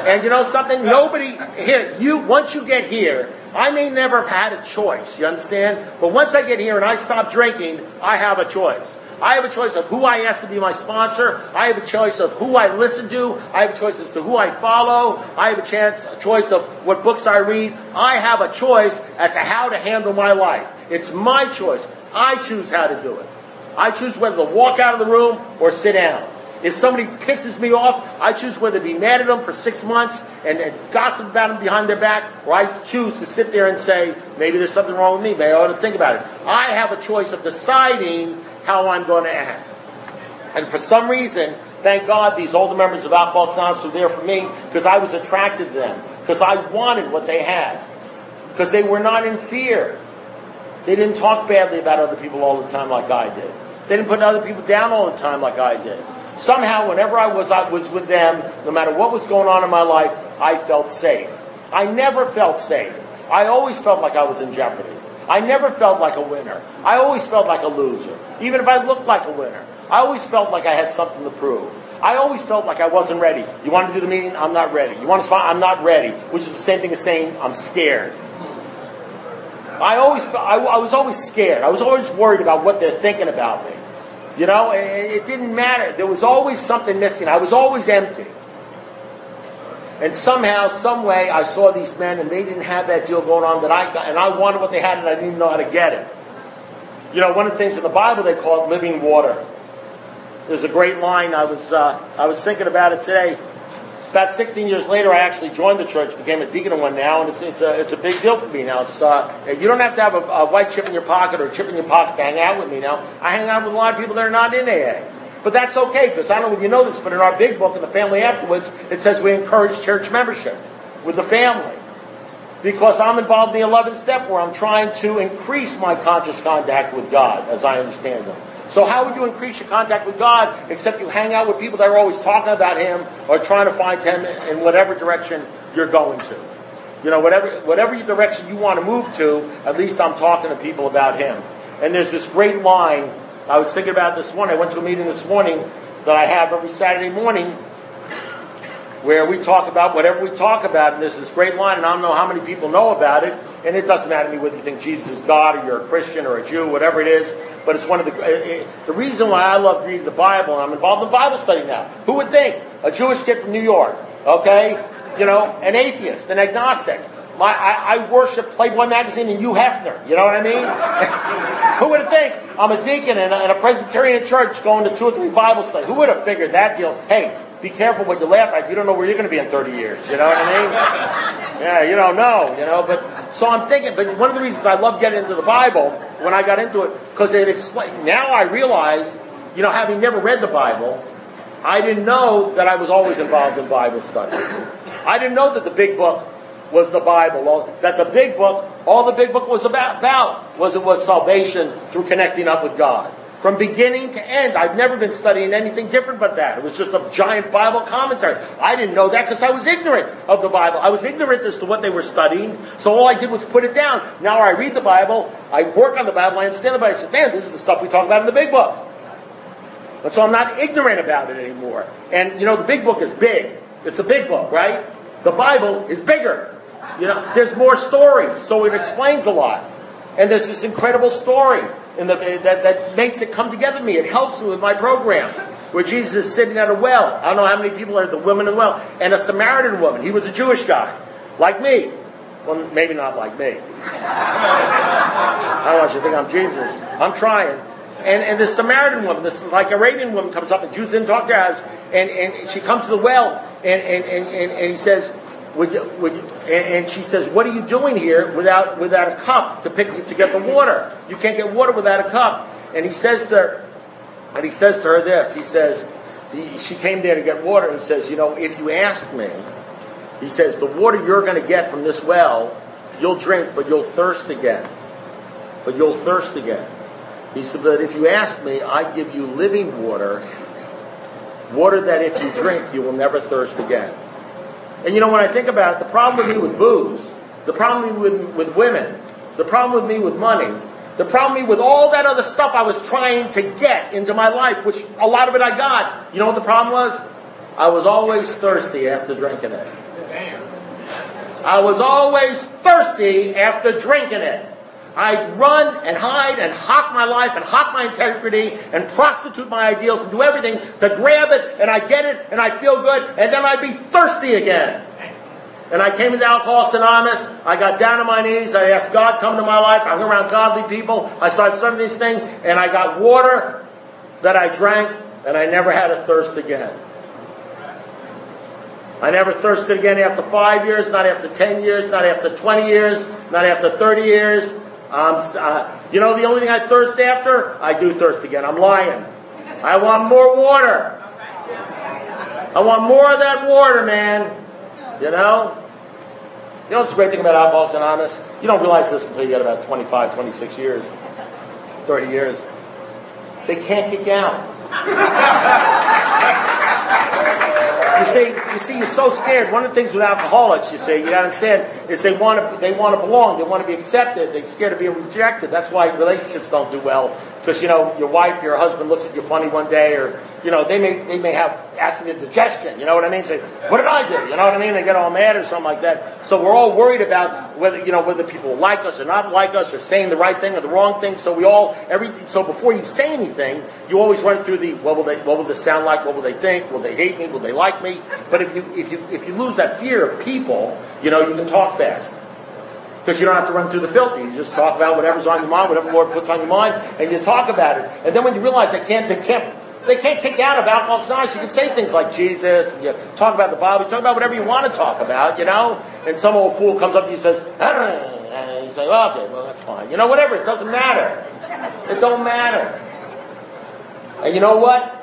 Speaker 1: And you know something? Nobody, here, you, once you get here, I may never have had a choice, you understand? But once I get here and I stop drinking, I have a choice. I have a choice of who I ask to be my sponsor. I have a choice of who I listen to. I have a choice as to who I follow. I have a chance, a choice of what books I read. I have a choice as to how to handle my life. It's my choice. I choose how to do it. I choose whether to walk out of the room or sit down. If somebody pisses me off, I choose whether to be mad at them for six months and, and, gossip about them behind their back, or I choose to sit there and say, maybe there's something wrong with me, maybe I ought to think about it. I have a choice of deciding how I'm going to act. And for some reason, thank God these older members of Alcoholics Anonymous were there for me because I was attracted to them, because I wanted what they had, because they were not in fear. They didn't talk badly about other people all the time like I did. They didn't put other people down all the time like I did. Somehow, whenever I was, I was with them, no matter what was going on in my life, I felt safe. I never felt safe. I always felt like I was in jeopardy. I never felt like a winner. I always felt like a loser, even if I looked like a winner. I always felt like I had something to prove. I always felt like I wasn't ready. You want to do the meeting? I'm not ready. You want to spot? I'm not ready, which is the same thing as saying I'm scared. I always, I, I was always scared. I was always worried about what they're thinking about me. You know, it, didn't matter. There was always something missing. I was always empty. And somehow, some way, I saw these men, and they didn't have that deal going on that I got, and I wanted what they had, and I didn't even know how to get it. You know, one of the things in the Bible they call it living water. There's a great line. I was uh, I was thinking about it today. About 16 years later, I actually joined the church, became a deacon of one now, and it's, it's, a, it's a big deal for me now. It's, uh, you don't have to have a, a white chip in your pocket or a chip in your pocket to hang out with me now. I hang out with a lot of people that are not in AA. But that's okay, because I don't know if you know this, but in our big book, in the family afterwards, it says we encourage church membership with the family. Because I'm involved in the 11th step where I'm trying to increase my conscious contact with God, as I understand them. So how would you increase your contact with God except you hang out with people that are always talking about Him or trying to find Him in whatever direction you're going to? You know, whatever whatever direction you want to move to, at least I'm talking to people about Him. And there's this great line I was thinking about this one. I went to a meeting this morning that I have every Saturday morning where we talk about whatever we talk about, and there's this great line, and I don't know how many people know about it, and it doesn't matter to me whether you think Jesus is God or you're a Christian or a Jew, whatever it is, but it's one of the, eh, eh, the reason why I love reading the Bible, and I'm involved in Bible study now. Who would think? A Jewish kid from New York, okay? You know, an atheist, an agnostic, my, I, I, worship Playboy magazine and Hugh Hefner. You know what I mean? Who would have think I'm a deacon in a, in a, Presbyterian church going to two or three Bible studies? Who would have figured that deal? Hey, be careful what you laugh at. You don't know where you're going to be in 30 years. You know what I mean? Yeah, you don't know. You know, but so I'm thinking. But one of the reasons I love getting into the Bible when I got into it because it explained. Now I realize, you know, having never read the Bible, I didn't know that I was always involved in Bible study. I didn't know that the big book was the Bible. That the big book, all the big book was about, about was it was salvation through connecting up with God. From beginning to end. I've never been studying anything different but that. It was just a giant Bible commentary. I didn't know that because I was ignorant of the Bible. I was ignorant as to what they were studying, so all I did was put it down. Now I read the Bible, I work on the Bible, I understand the Bible. I said, man, this is the stuff we talk about in the big book. But so I'm not ignorant about it anymore. And you know, the big book is big. It's a big book, right? The Bible is bigger. You know, there's more stories, so it explains a lot. And there's this incredible story the, that, that makes it come together to me. It helps me with my program. Where Jesus is sitting at a well. I don't know how many people are the women in the well. And a Samaritan woman. He was a Jewish guy. Like me. Well, maybe not like me. I don't want you to think I'm Jesus. I'm trying. And, and this Samaritan woman, this is like Arabian woman comes up, and Jews didn't talk to her, and, and she comes to the well, and, and, and, and, he says, would you, would you, and, and she says, "What are you doing here without without a cup to pick to get the water? You can't get water without a cup." And he says to her, and he says to her this. He says, he, "She came there to get water." And says, "You know, if you asked me, he says, the water you're going to get from this well, you'll drink, but you'll thirst again. But you'll thirst again." He said, "But if you ask me, I give you living water." Water that if you drink, you will never thirst again. And you know, when I think about it, the problem with me with booze, the problem with, me with women, the problem with me with money, the problem with me with all that other stuff I was trying to get into my life, which a lot of it I got. You know what the problem was? I was always thirsty after drinking it. I was always thirsty after drinking it. I'd run and hide and hawk my life and hawk my integrity and prostitute my ideals and do everything to grab it and I get it and I feel good and then I'd be thirsty again. And I came into Alcoholics Anonymous. I got down on my knees. I asked God come to my life. I hung around godly people. I started studying these things and I got water that I drank and I never had a thirst again. I never thirsted again after five years, not after 10 years, not after 20 years, not after 30 years, um, uh, you know, the only thing I thirst after, I do thirst again. I'm lying. I want more water. I want more of that water, man. You know? You know what's the great thing about Alcoholics Anonymous? You don't realize this until you get about 25, 26 years, 30 years. They can't kick you out. you see, you see, you're so scared. One of the things with alcoholics, you see, you understand, is they want to, they want to belong, they want to be accepted, they're scared of being rejected. That's why relationships don't do well because you know your wife, your husband looks at you funny one day, or you know they may they may have acid indigestion. You know what I mean? Say, what did I do? You know what I mean? They get all mad or something like that. So we're all worried about whether you know whether people like us or not like us, or saying the right thing or the wrong thing. So we all every so before you say anything, you always run through the what will they what will this sound like? What will they think? Will they hate me? Will they like me? But if you if you if you lose that fear of people, you know you can talk fast. Because you don't have to run through the filter. You just talk about whatever's on your mind, whatever the Lord puts on your mind, and you talk about it. And then when you realize they can't, they can't, they can't kick out of Alcoholics Anonymous, you can say things like Jesus, and you talk about the Bible, you talk about whatever you want to talk about, you know? And some old fool comes up to you and says, ah, and you say, well, okay, well, that's fine. You know, whatever, it doesn't matter. It don't matter. And you know what?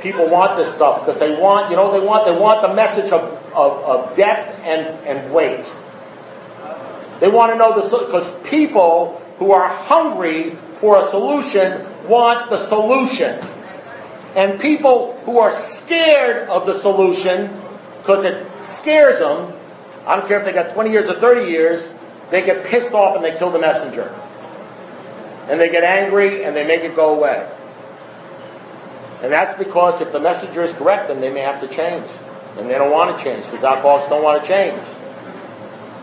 Speaker 1: People want this stuff because they want, you know, they want, they want the message of, of, of depth and, and weight. They want to know the because people who are hungry for a solution want the solution. And people who are scared of the solution because it scares them, I don't care if they got 20 years or 30 years, they get pissed off and they kill the messenger. And they get angry and they make it go away. And that's because if the messenger is correct, then they may have to change. And they don't want to change because alcoholics don't want to change.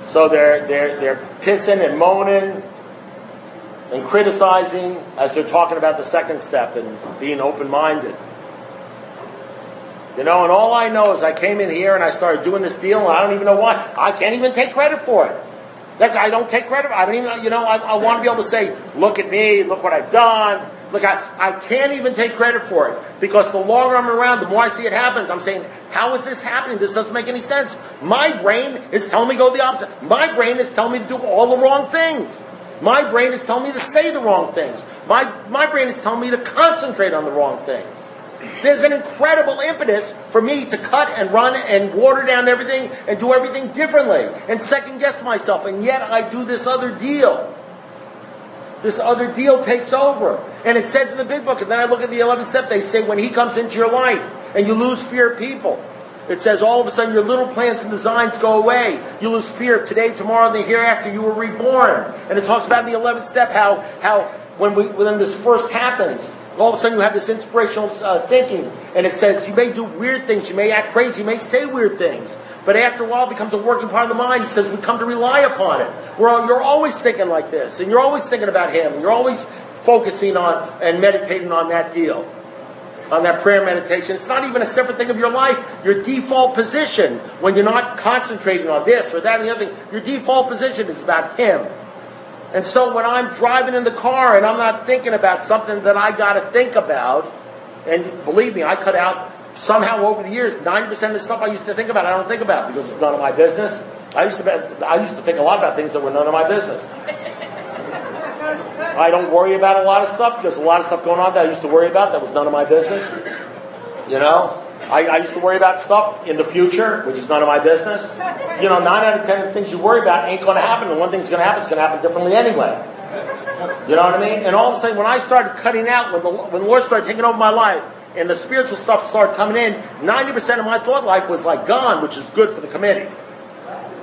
Speaker 1: So they're, they're, they're pissing and moaning and criticizing as they're talking about the second step and being open minded. You know, and all I know is I came in here and I started doing this deal, and I don't even know why. I can't even take credit for it. That's I don't take credit. I don't even, you know, I, I want to be able to say, "Look at me, look what I've done." Look, I, I can't even take credit for it because the longer I'm around, the more I see it happens. I'm saying, how is this happening? This doesn't make any sense. My brain is telling me go the opposite. My brain is telling me to do all the wrong things. My brain is telling me to say the wrong things. My, my brain is telling me to concentrate on the wrong things. There's an incredible impetus for me to cut and run and water down everything and do everything differently and second guess myself. And yet I do this other deal. This other deal takes over. And it says in the big book, and then I look at the 11th step, they say when he comes into your life and you lose fear of people, it says all of a sudden your little plans and designs go away. You lose fear of today, tomorrow, and the hereafter. You were reborn. And it talks about in the 11th step how, how when, we, when this first happens, all of a sudden you have this inspirational uh, thinking. And it says you may do weird things, you may act crazy, you may say weird things. But after a while, it becomes a working part of the mind. It says we come to rely upon it. Where you're always thinking like this, and you're always thinking about Him, and you're always focusing on and meditating on that deal on that prayer meditation. It's not even a separate thing of your life. Your default position, when you're not concentrating on this or that and the other thing, your default position is about Him. And so when I'm driving in the car and I'm not thinking about something that I got to think about, and believe me, I cut out somehow over the years 90% of the stuff I used to think about, I don't think about because it's none of my business. I used to, I used to think a lot about things that were none of my business. I don't worry about a lot of stuff. There's a lot of stuff going on that I used to worry about that was none of my business. You know? I, I, used to worry about stuff in the future, which is none of my business. You know, nine out of ten things you worry about ain't going to happen, and one thing's going to happen, it's going to happen differently anyway. You know what I mean? And all of a sudden, when I started cutting out, when the, when the Lord started taking over my life, and the spiritual stuff started coming in, 90% of my thought life was like gone, which is good for the committee.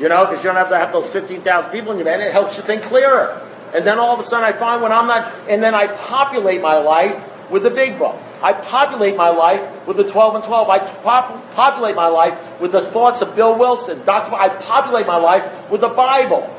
Speaker 1: You know, because you don't have to have those 15,000 people in your man. It helps you think clearer. And then all of a sudden I find when I'm not, and then I populate my life with the big book. I populate my life with the 12 and 12. I pop- populate my life with the thoughts of Bill Wilson. Dr. I populate my life with the Bible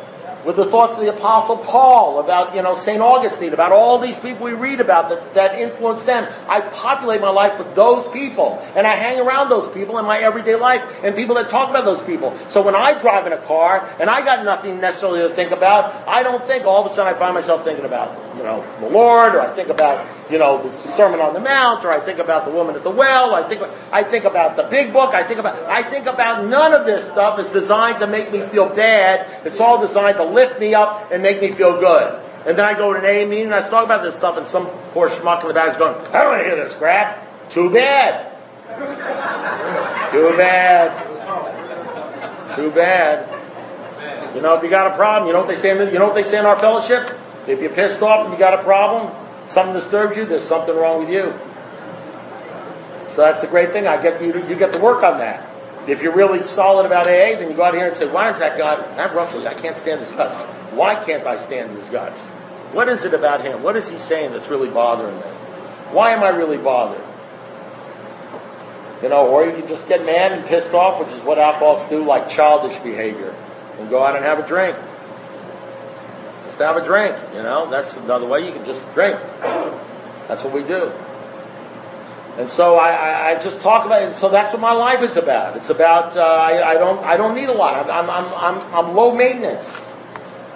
Speaker 1: with the thoughts of the Apostle Paul, about, you know, St. Augustine, about all these people we read about that, that influence them. I populate my life with those people. And I hang around those people in my everyday life and people that talk about those people. So when I drive in a car and I got nothing necessarily to think about, I don't think all of a sudden I find myself thinking about, you know, the Lord, or I think about, you know, the Sermon on the Mount, or I think about the woman at the well, I think, I think about the big book, I think about, I think about none of this stuff is designed to make me feel bad. It's all designed to lift me up and make me feel good. And then I go to an A meeting and I talk about this stuff, and some poor schmuck in the back is going, I don't want to hear this crap. Too bad. Too bad. Too bad. You know, if you got a problem, you know what they say in you know what they say in our fellowship? If you're pissed off and you got a problem, something disturbs you, there's something wrong with you. So that's the great thing. I get you to, you get to work on that. If you're really solid about AA, then you go out here and say, why is that guy, that Russell, I can't stand his guts. Why can't I stand his guts? What is it about him? What is he saying that's really bothering me? Why am I really bothered? You know, or you can just get mad and pissed off, which is what alcoholics do, like childish behavior, and go out and have a drink. Just have a drink, you know. That's another way you can just drink. That's what we do. And so I, I, just talk about it. And So that's what my life is about. It's about uh, I, I, don't I don't need a lot. I'm, I'm, I'm, I'm, low maintenance.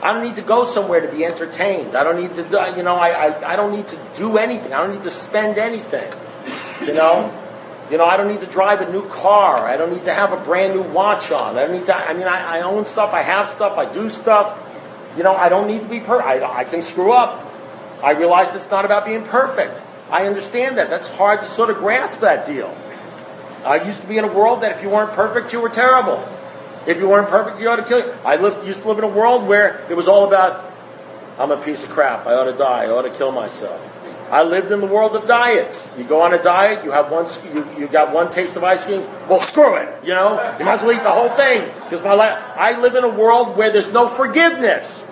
Speaker 1: I don't need to go somewhere to be entertained. I don't need to you know I, I, I don't need to do anything. I don't need to spend anything. You know. You know, I don't need to drive a new car. I don't need to have a brand new watch on. I don't need to. I mean, I, I own stuff. I have stuff. I do stuff. You know, I don't need to be perfect. I, I can screw up. I realize it's not about being perfect. I understand that. That's hard to sort of grasp that deal. I used to be in a world that if you weren't perfect, you were terrible. If you weren't perfect, you ought to kill you. I lived, used to live in a world where it was all about, I'm a piece of crap. I ought to die. I ought to kill myself. I lived in the world of diets. You go on a diet, you have one, you, you got one taste of ice cream. Well, screw it. You know, you might as well eat the whole thing because my life. I live in a world where there's no forgiveness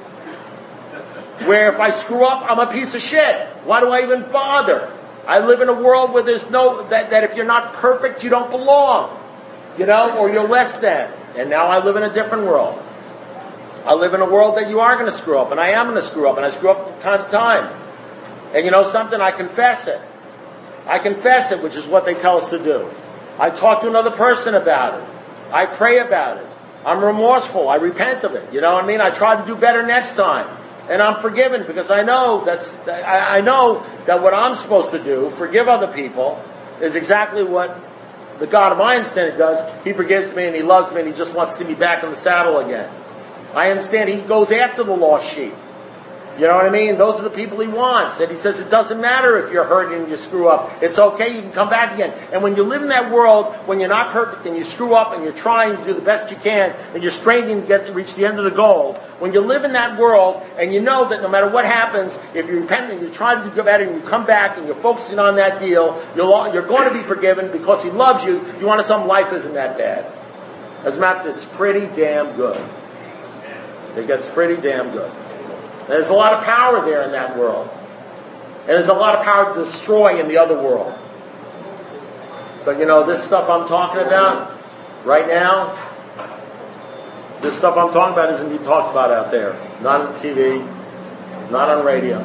Speaker 1: where if I screw up, I'm a piece of shit. Why do I even bother? I live in a world where there's no, that, that if you're not perfect, you don't belong. You know, or you're less than. And now I live in a different world. I live in a world that you are going to screw up, and I am going to screw up, and I screw up from time to time. And you know something? I confess it. I confess it, which is what they tell us to do. I talk to another person about it. I pray about it. I'm remorseful. I repent of it. You know what I mean? I try to do better next time and I'm forgiven because I know that's I, know that what I'm supposed to do, forgive other people, is exactly what the God of my understanding does. He forgives me and He loves me and He just wants to see me back in the saddle again. I understand He goes after the lost sheep. You know what I mean? Those are the people he wants. And he says it doesn't matter if you're hurting and you screw up. It's okay, you can come back again. And when you live in that world, when you're not perfect and you screw up and you're trying to do the best you can and you're straining to get to reach the end of the goal, when you live in that world and you know that no matter what happens, if you repent and you try to do better and you come back and you're focusing on that deal, you'll, you're going to be forgiven because he loves you. You want to some life isn't that bad. As a matter of fact, it's pretty damn good. It gets pretty damn good. There's a lot of power there in that world. And there's a lot of power to destroy in the other world. But you know, this stuff I'm talking about right now, this stuff I'm talking about isn't being talked about out there. Not on TV, not on radio.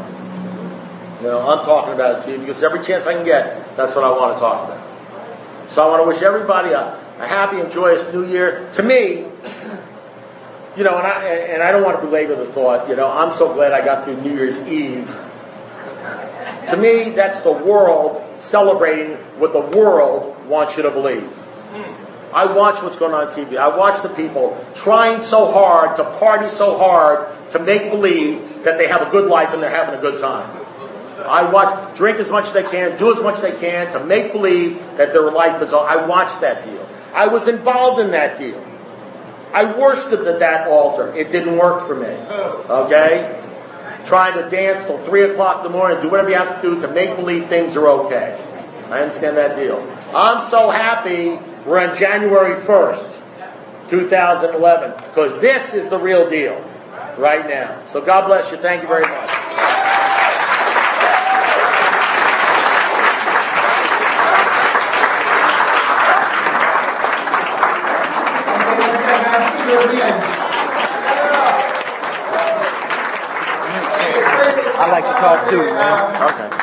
Speaker 1: You know, I'm talking about it to you because every chance I can get, that's what I want to talk about. So I want to wish everybody a, a happy and joyous new year. To me, you know, and I, and I don't want to belabor the thought, you know, I'm so glad I got through New Year's Eve. To me, that's the world celebrating what the world wants you to believe. I watch what's going on on TV. I watch the people trying so hard to party so hard to make believe that they have a good life and they're having a good time. I watch, drink as much as they can, do as much as they can to make believe that their life is. all. I watched that deal. I was involved in that deal. I worshipped at that altar. It didn't work for me. Okay? Trying to dance till 3 o'clock in the morning, do whatever you have to do to make believe things are okay. I understand that deal. I'm so happy we're on January 1st, 2011, because this is the real deal right now. So God bless you. Thank you very much.
Speaker 2: Talk too, man.
Speaker 1: Okay.